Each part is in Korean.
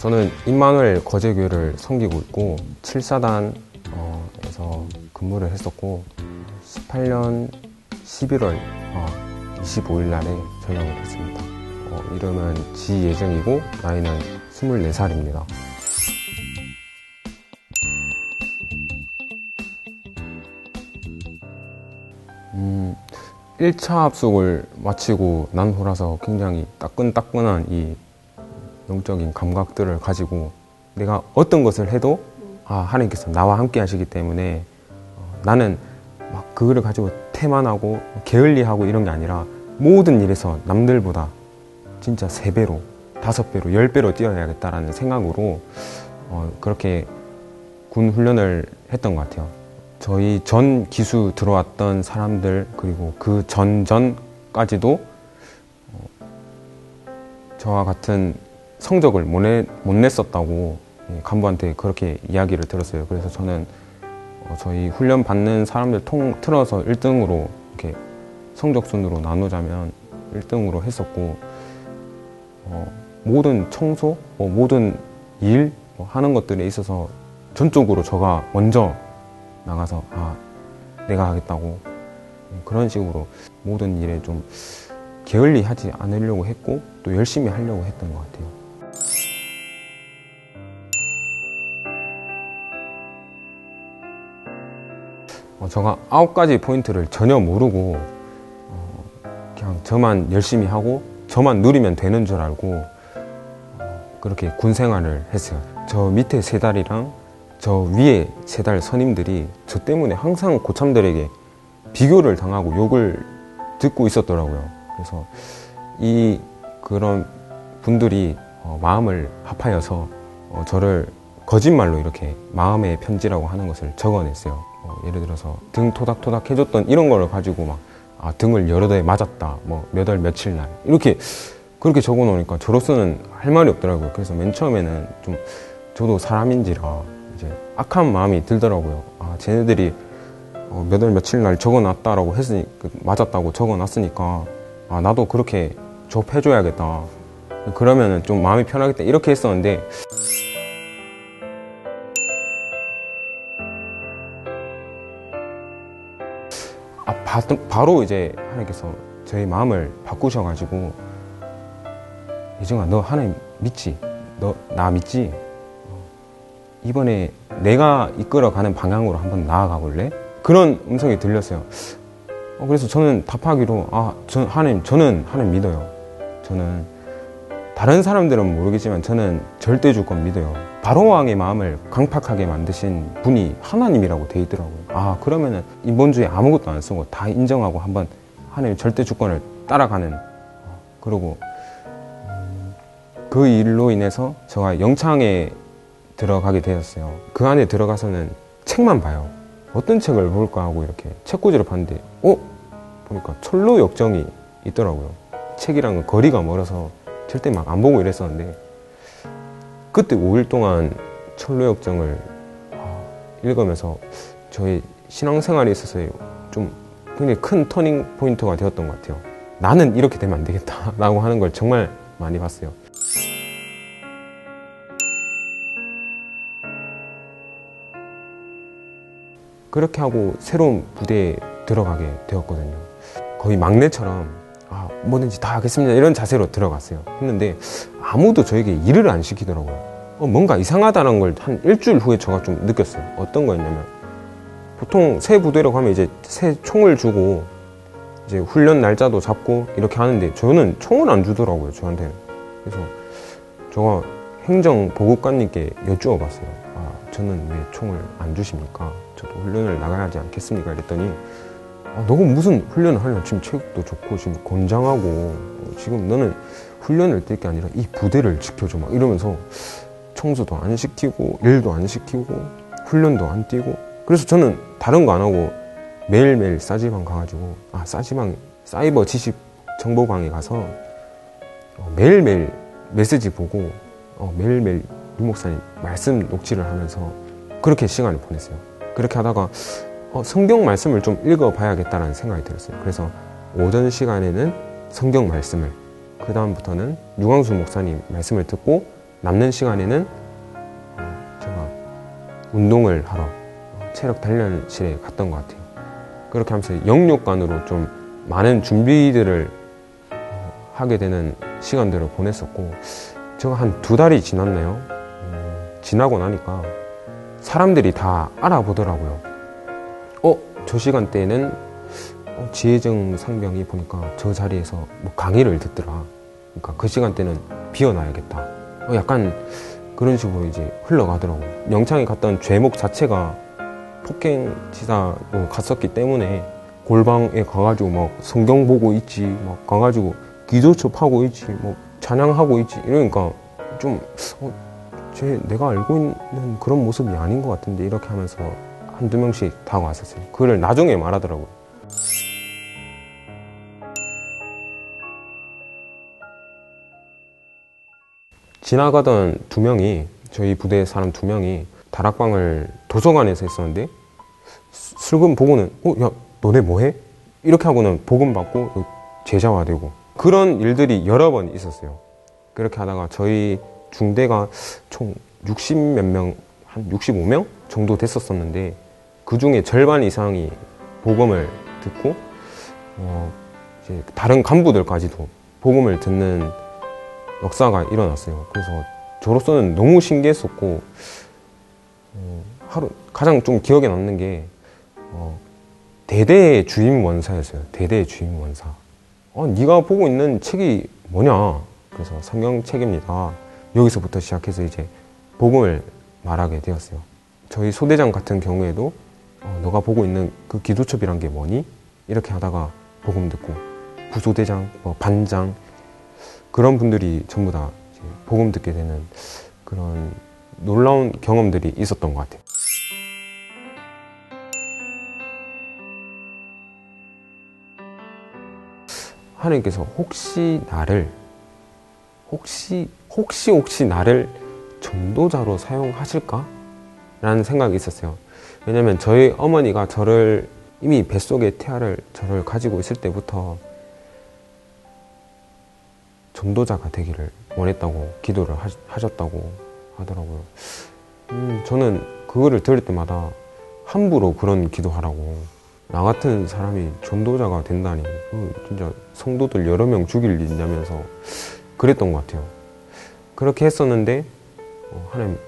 저는 임마누엘 거제교회를 섬기고 있고 7사단에서 근무를 했었고 18년 11월 25일 날에 전역을 했습니다. 어, 이름은 지예정이고 나이는 24살입니다. 음, 1차 합숙을 마치고 난 후라서 굉장히 따끈따끈한 이 영적인 감각들을 가지고 내가 어떤 것을 해도 아, 하나님께서 나와 함께 하시기 때문에 어, 나는 막 그거를 가지고 태만하고 게을리하고 이런 게 아니라 모든 일에서 남들보다 진짜 세 배로, 다섯 배로, 열 배로 뛰어야겠다라는 생각으로 어, 그렇게 군 훈련을 했던 것 같아요. 저희 전 기수 들어왔던 사람들 그리고 그 전전까지도 어, 저와 같은 성적을 못, 내, 못 냈었다고 예, 간부한테 그렇게 이야기를 들었어요. 그래서 저는 어, 저희 훈련 받는 사람들 통 틀어서 1등으로 이렇게 성적 순으로 나누자면 1등으로 했었고 어, 모든 청소, 뭐 모든 일 뭐 하는 것들에 있어서 전적으로 저가 먼저 나가서 아 내가 하겠다고 그런 식으로 모든 일에 좀 게을리 하지 않으려고 했고 또 열심히 하려고 했던 것 같아요. 제가 아홉 가지 포인트를 전혀 모르고 어, 그냥 저만 열심히 하고 저만 누리면 되는 줄 알고 어, 그렇게 군 생활을 했어요. 저 밑에 세 달이랑 저 위에 세 달 선임들이 저 때문에 항상 고참들에게 비교를 당하고 욕을 듣고 있었더라고요. 그래서 이 그런 분들이 어, 마음을 합하여서 어, 저를 거짓말로 이렇게 마음의 편지라고 하는 것을 적어냈어요. 어, 예를 들어서 등 토닥토닥 해줬던 이런 거를 가지고 막 아, 등을 여러 대 맞았다. 뭐 몇 월 며칠 날 이렇게 그렇게 적어 놓으니까 저로서는 할 말이 없더라고요. 그래서 맨 처음에는 좀 저도 사람인지라 이제 악한 마음이 들더라고요. 아, 쟤네들이 어, 몇월 며칠 날 적어놨다라고 했으니 그 맞았다고 적어놨으니까 아 나도 그렇게 접해줘야겠다. 그러면은 좀 마음이 편하겠다 이렇게 했었는데 바, 바로 이제 하나님께서 저희 마음을 바꾸셔가지고 예정아 너 하나님 믿지? 너 나 믿지? 어, 이번에 내가 이끌어가는 방향으로 한번 나아가 볼래? 그런 음성이 들렸어요. 어, 그래서 저는 답하기로 아, 저, 하나님 저는 하나님 믿어요. 저는 다른 사람들은 모르겠지만 저는 절대 주권 믿어요. 바로왕의 마음을 강팍하게 만드신 분이 하나님이라고 돼 있더라고요. 아 그러면은 이번 주에 아무것도 안 쓰고 다 인정하고 한번 하나님 절대 주권을 따라가는 어, 그리고 음, 그 일로 인해서 제가 영창에 들어가게 되었어요. 그 안에 들어가서는 책만 봐요. 어떤 책을 볼까 하고 이렇게 책꽂이를 봤는데 어? 보니까 철로 역정이 있더라고요. 책이랑은 거리가 멀어서 절대 막 안 보고 이랬었는데 그때 5일 동안 철로 역정을 아, 읽으면서 저의 신앙생활에 있어서 좀 굉장히 큰 터닝 포인트가 되었던 것 같아요. 나는 이렇게 되면 안 되겠다라고 하는 걸 정말 많이 봤어요. 그렇게 하고 새로운 부대에 들어가게 되었거든요. 거의 막내처럼 아, 뭐든지 다 하겠습니다. 이런 자세로 들어갔어요. 했는데 아무도 저에게 일을 안 시키더라고요. 어, 뭔가 이상하다는 걸 한 일주일 후에 제가 좀 느꼈어요. 어떤 거였냐면 보통 새 부대로 가면 이제 새 총을 주고 이제 훈련 날짜도 잡고 이렇게 하는데 저는 총을 안 주더라고요. 저한테. 그래서 제가 행정 보급관님께 여쭈어봤어요. 아, 저는 왜 총을 안 주십니까? 저도 훈련을 나가야 하지 않겠습니까? 이랬더니 아, 너가 무슨 훈련을 하냐 지금 체력도 좋고 지금 건장하고 어, 지금 너는 훈련을 뛸 게 아니라 이 부대를 지켜줘 막 이러면서 청소도 안 시키고 일도 안 시키고 훈련도 안 뛰고 그래서 저는 다른 거 안 하고 매일매일 싸지방 가가지고 아 싸지방 사이버 지식 정보방에 가서 어, 매일매일 메시지 보고 어, 매일매일 유 목사님 말씀 녹취를 하면서 그렇게 시간을 보냈어요. 그렇게 하다가 어, 성경 말씀을 좀 읽어봐야겠다라는 생각이 들었어요. 그래서 오전 시간에는 성경 말씀을 그 다음부터는 유광수 목사님 말씀을 듣고 남는 시간에는 어, 제가 운동을 하러 체력 단련실에 갔던 것 같아요. 그렇게 하면서 영육간으로 좀 많은 준비들을 어, 하게 되는 시간들을 보냈었고 제가 한 두 달이 지났나요? 음, 지나고 나니까 사람들이 다 알아보더라고요. 어, 저 시간대에는 어, 지혜정 상병이 보니까 저 자리에서 뭐 강의를 듣더라. 그러니까 그 시간대는 비워놔야겠다. 어, 약간 그런 식으로 이제 흘러가더라고요. 영창에 갔던 죄목 자체가 폭행 치사로 갔었기 때문에 골방에 가가지고 막 성경 보고 있지, 막 가가지고 기도처 파고 있지, 뭐 찬양하고 있지 이러니까 좀 어, 쟤 내가 알고 있는 그런 모습이 아닌 것 같은데 이렇게 하면서 한두 명씩 다가왔었어요. 그걸 나중에 말하더라고요. 지나가던 두 명이 저희 부대 사람 두 명이 다락방을 도서관에서 했었는데 슬금 보고는 어 야 너네 뭐해? 이렇게 하고는 복음 받고 제자화 되고 그런 일들이 여러 번 있었어요. 그렇게 하다가 저희 중대가 총 60 몇 명, 한 65명 정도 됐었었는데 그 중에 절반 이상이 복음을 듣고 어 이제 다른 간부들까지도 복음을 듣는 역사가 일어났어요. 그래서 저로서는 너무 신기했었고 어, 하루 가장 좀 기억에 남는 게 어, 대대의 주임 원사였어요. 대대의 주임 원사. 어, 네가 보고 있는 책이 뭐냐? 그래서 성경 책입니다. 여기서부터 시작해서 이제 복음을 말하게 되었어요. 저희 소대장 같은 경우에도 어, 너가 보고 있는 그 기도첩이란 게 뭐니? 이렇게 하다가 복음 듣고 부소대장, 뭐 반장 그런 분들이 전부 다 복음 듣게 되는 그런 놀라운 경험들이 있었던 것 같아요. 하나님께서 혹시 나를 혹시 혹시 혹시 나를 전도자로 사용하실까? 라는 생각이 있었어요. 왜냐면 저희 어머니가 저를 이미 뱃속에 태아를 저를 가지고 있을 때부터 전도자가 되기를 원했다고 기도를 하셨다고 하더라고요. 음, 저는 그거를 들을 때마다 함부로 그런 기도하라고 나 같은 사람이 전도자가 된다니 그 진짜 성도들 여러 명 죽일 일이냐면서 그랬던 것 같아요. 그렇게 했었는데 어, 하나님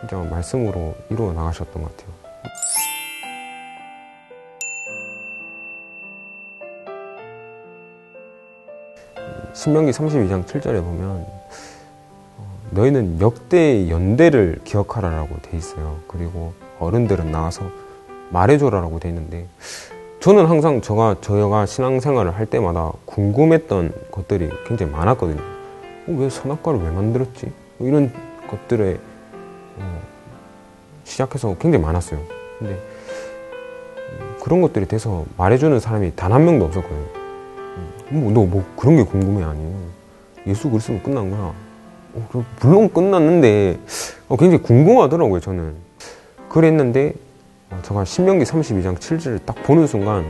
진짜 말씀으로 이루어 나가셨던 것 같아요. 신명기 32장 7절에 보면 어, 너희는 역대 연대를 기억하라라고 돼 있어요. 그리고 어른들은 나와서 말해줘라라고 돼 있는데 저는 항상 저가 저희가 신앙생활을 할 때마다 궁금했던 것들이 굉장히 많았거든요. 어, 왜 선악과를 왜 만들었지? 뭐 이런 것들에 어, 시작해서 굉장히 많았어요. 근데 음, 그런 것들이 돼서 말해주는 사람이 단 한 명도 없었거든요. 음, 뭐, 너 뭐 그런 게 궁금해 아니? 예수 그리스도면 끝난 거야. 어, 물론 끝났는데 어, 굉장히 궁금하더라고요 저는. 그랬는데 어, 제가 신명기 32장 7절을 딱 보는 순간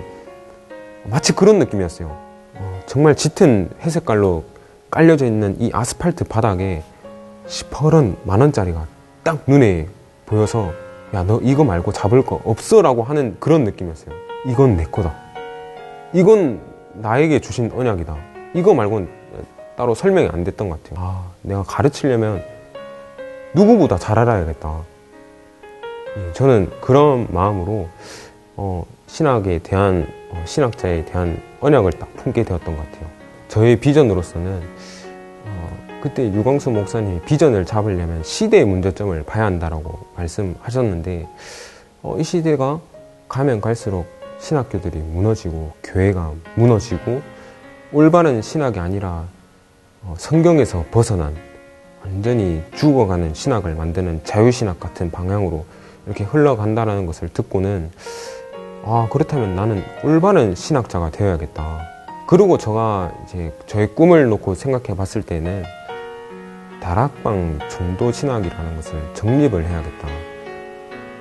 마치 그런 느낌이었어요. 어, 정말 짙은 회색깔로 깔려져 있는 이 아스팔트 바닥에 시퍼런 만 원짜리가 딱 눈에 보여서 야 너 이거 말고 잡을 거 없어 라고 하는 그런 느낌이었어요. 이건 내 거다. 이건 나에게 주신 언약이다. 이거 말고는 따로 설명이 안 됐던 것 같아요. 아, 내가 가르치려면 누구보다 잘 알아야겠다. 예, 저는 그런 마음으로 어, 신학에 대한 어, 신학자에 대한 언약을 딱 품게 되었던 것 같아요. 저의 비전으로서는 어, 그때 유광수 목사님이 비전을 잡으려면 시대의 문제점을 봐야 한다라고 말씀하셨는데 어, 이 시대가 가면 갈수록 신학교들이 무너지고 교회가 무너지고 올바른 신학이 아니라 어, 성경에서 벗어난 완전히 죽어가는 신학을 만드는 자유신학 같은 방향으로 이렇게 흘러간다라는 것을 듣고는 아 그렇다면 나는 올바른 신학자가 되어야겠다. 그리고 제가 이제 저의 꿈을 놓고 생각해 봤을 때는 다락방 정도 신학이라는 것을 정립을 해야겠다.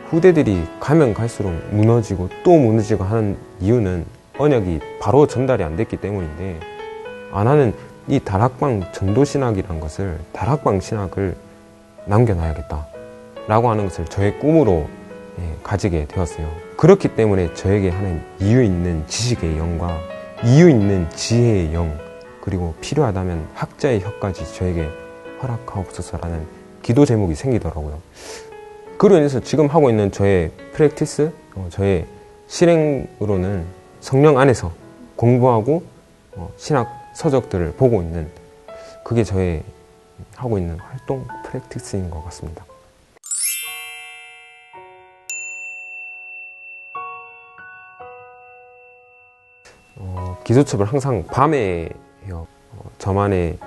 후대들이 가면 갈수록 무너지고 또 무너지고 하는 이유는 언약이 바로 전달이 안 됐기 때문인데 아 나는 이 다락방 전도 신학이란 것을 다락방 신학을 남겨놔야겠다. 라고 하는 것을 저의 꿈으로 예, 가지게 되었어요. 그렇기 때문에 저에게 하는 이유 있는 지식의 영과 이유 있는 지혜의 영, 그리고 필요하다면 학자의 혀까지 저에게 허락하옵소서라는 기도 제목이 생기더라고요. 그로 인해서 지금 하고 있는 저의 프랙티스, 어, 저의 실행으로는 성령 안에서 공부하고 어, 신학 서적들을 보고 있는 그게 저의 하고 있는 활동 프랙티스인 것 같습니다. 어, 기도첩을 항상 밤에 해요. 어, 저만의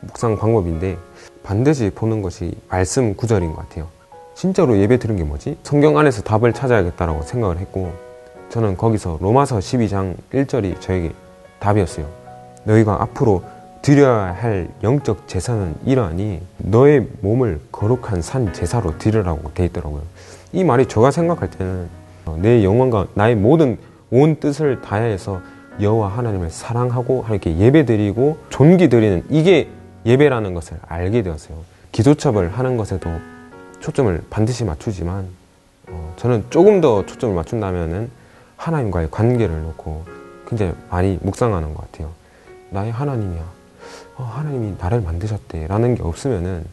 묵상 방법인데 반드시 보는 것이 말씀 구절인 것 같아요. 진짜로 예배 드린 게 뭐지? 성경 안에서 답을 찾아야겠다라고 생각을 했고 저는 거기서 로마서 12장 1절이 저에게 답이었어요. 너희가 앞으로 드려야 할 영적 제사는 이러하니 너의 몸을 거룩한 산 제사로 드리라고 돼 있더라고요. 이 말이 제가 생각할 때는 내 영혼과 나의 모든 온 뜻을 다해서 여호와 하나님을 사랑하고 이렇게 예배드리고 존귀드리는 이게 예배라는 것을 알게 되었어요. 기도첩을 하는 것에도 초점을 반드시 맞추지만 어, 저는 조금 더 초점을 맞춘다면은 하나님과의 관계를 놓고 굉장히 많이 묵상하는 것 같아요. 나의 하나님이야. 어, 하나님이 나를 만드셨대라는 게 없으면은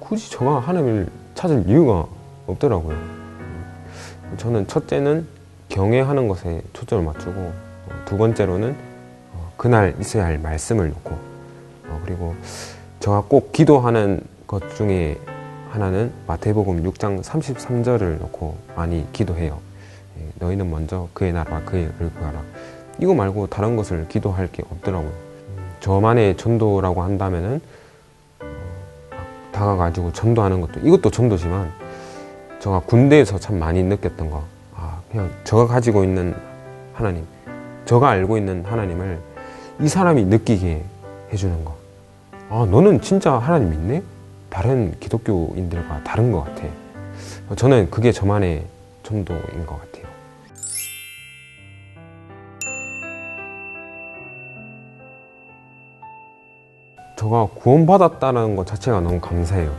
굳이 저가 하나님을 찾을 이유가 없더라고요. 저는 첫째는 경외하는 것에 초점을 맞추고 어, 두 번째로는 어, 그날 있어야 할 말씀을 놓고 어, 그리고 제가 꼭 기도하는 것 중에 하나는 마태복음 6장 33절을 놓고 많이 기도해요. 예, 너희는 먼저 그의 나라와 그의 을 구하라. 이거 말고 다른 것을 기도할 게 없더라고요. 저만의 전도라고 한다면은 다가가지고 전도하는 것도 이것도 전도지만 제가 군대에서 참 많이 느꼈던 거. 아, 그냥 제가 가지고 있는 하나님, 제가 알고 있는 하나님을 이 사람이 느끼게 해주는 거. 아, 너는 진짜 하나님 믿네? 다른 기독교인들과 다른 것 같아. 저는 그게 저만의 전도인 것 같아요. 제가 구원받았다는 것 자체가 너무 감사해요.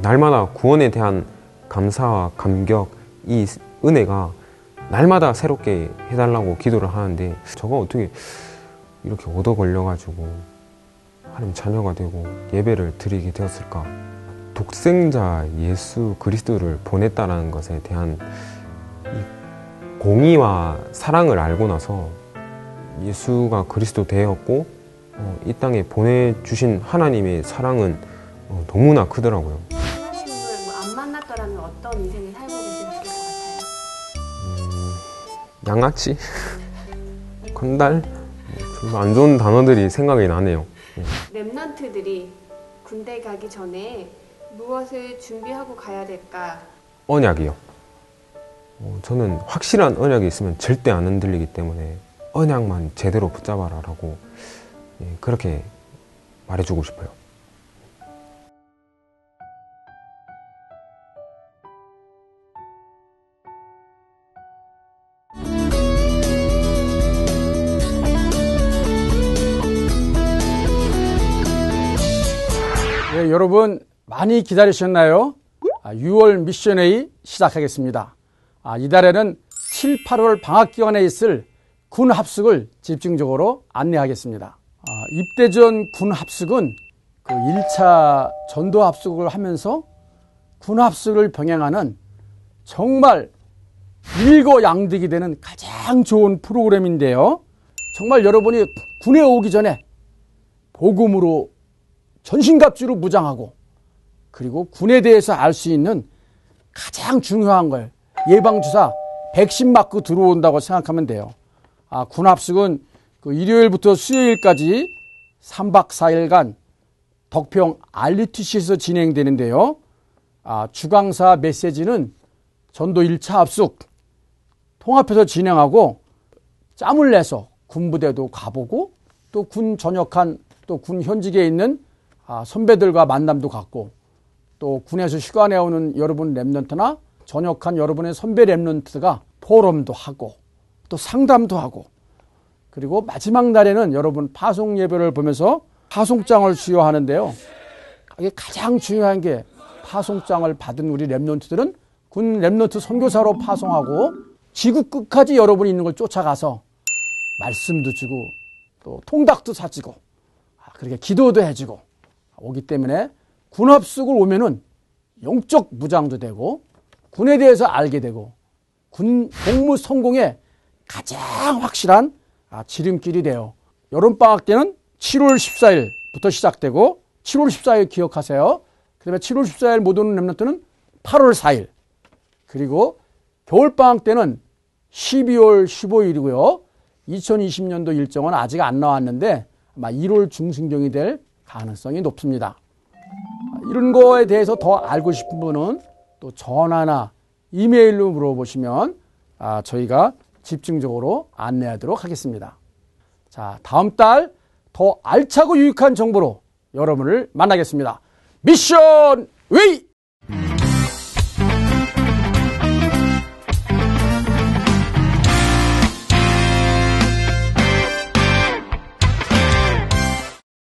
날마다 구원에 대한 감사와 감격, 이 은혜가 날마다 새롭게 해달라고 기도를 하는데 저가 어떻게 이렇게 얻어 걸려가지고 하나님 자녀가 되고 예배를 드리게 되었을까? 독생자 예수 그리스도를 보냈다는 것에 대한 공의와 사랑을 알고 나서 예수가 그리스도 되었고 어, 이 땅에 보내주신 하나님의 사랑은 어, 너무나 크더라고요. 하나님을 뭐안 만났더라면 어떤 인생을 살고 계셨을 것 같아요? 음, 양아치, 건달, 뭐, 안 좋은 단어들이 생각이 나네요. 랩런트들이 군대 가기 전에 무엇을 준비하고 가야 될까? 언약이요. 어, 저는 확실한 언약이 있으면 절대 안 흔들리기 때문에 언약만 제대로 붙잡아라라고 예, 그렇게 말해주고 싶어요. 네, 여러분 많이 기다리셨나요? 아, 6월 미션회의 시작하겠습니다. 아, 이달에는 7, 8월 방학 기간에 있을 군 합숙을 집중적으로 안내하겠습니다. 아, 입대 전 군 합숙은 그 1차 전도 합숙을 하면서 군 합숙을 병행하는 정말 일거양득이 되는 가장 좋은 프로그램인데요. 정말 여러분이 군에 오기 전에 복음으로 전신갑주로 무장하고 그리고 군에 대해서 알 수 있는 가장 중요한 걸 예방주사 백신 맞고 들어온다고 생각하면 돼요. 아, 군 합숙은 그 일요일부터 수요일까지 3박 4일간 덕평 알리티시에서 진행되는데요. 아, 주강사 메시지는 전도 1차 합숙 통합해서 진행하고 짬을 내서 군부대도 가보고 또 군 전역한 또 군 현직에 있는 아, 선배들과 만남도 갖고 또 군에서 휴가 나오는 여러분 Remnant나 전역한 여러분의 선배 Remnant가 포럼도 하고 또 상담도 하고 그리고 마지막 날에는 여러분 파송 예배를 보면서 파송장을 수여하는데요. 이게 가장 중요한 게 파송장을 받은 우리 Remnant들은 군 Remnant 선교사로 파송하고 지구 끝까지 여러분이 있는 걸 쫓아가서 말씀도 주고 또 통닭도 사주고 아, 그렇게 기도도 해주고 오기 때문에 군합숙을 오면은 영적 무장도 되고 군에 대해서 알게 되고 군 복무 성공에 가장 확실한 아, 지름길이 돼요. 여름방학 때는 7월 14일부터 시작되고 7월 14일 기억하세요. 그 다음에 7월 14일 못 오는 랩런트는 8월 4일 그리고 겨울방학 때는 12월 15일이고요. 2020년도 일정은 아직 안 나왔는데 아마 1월 중순경이 될 가능성이 높습니다. 이런 거에 대해서 더 알고 싶은 분은 또 전화나 이메일로 물어보시면 아, 저희가 집중적으로 안내하도록 하겠습니다. 자, 다음 달 더 알차고 유익한 정보로 여러분을 만나겠습니다. 미션 웨이!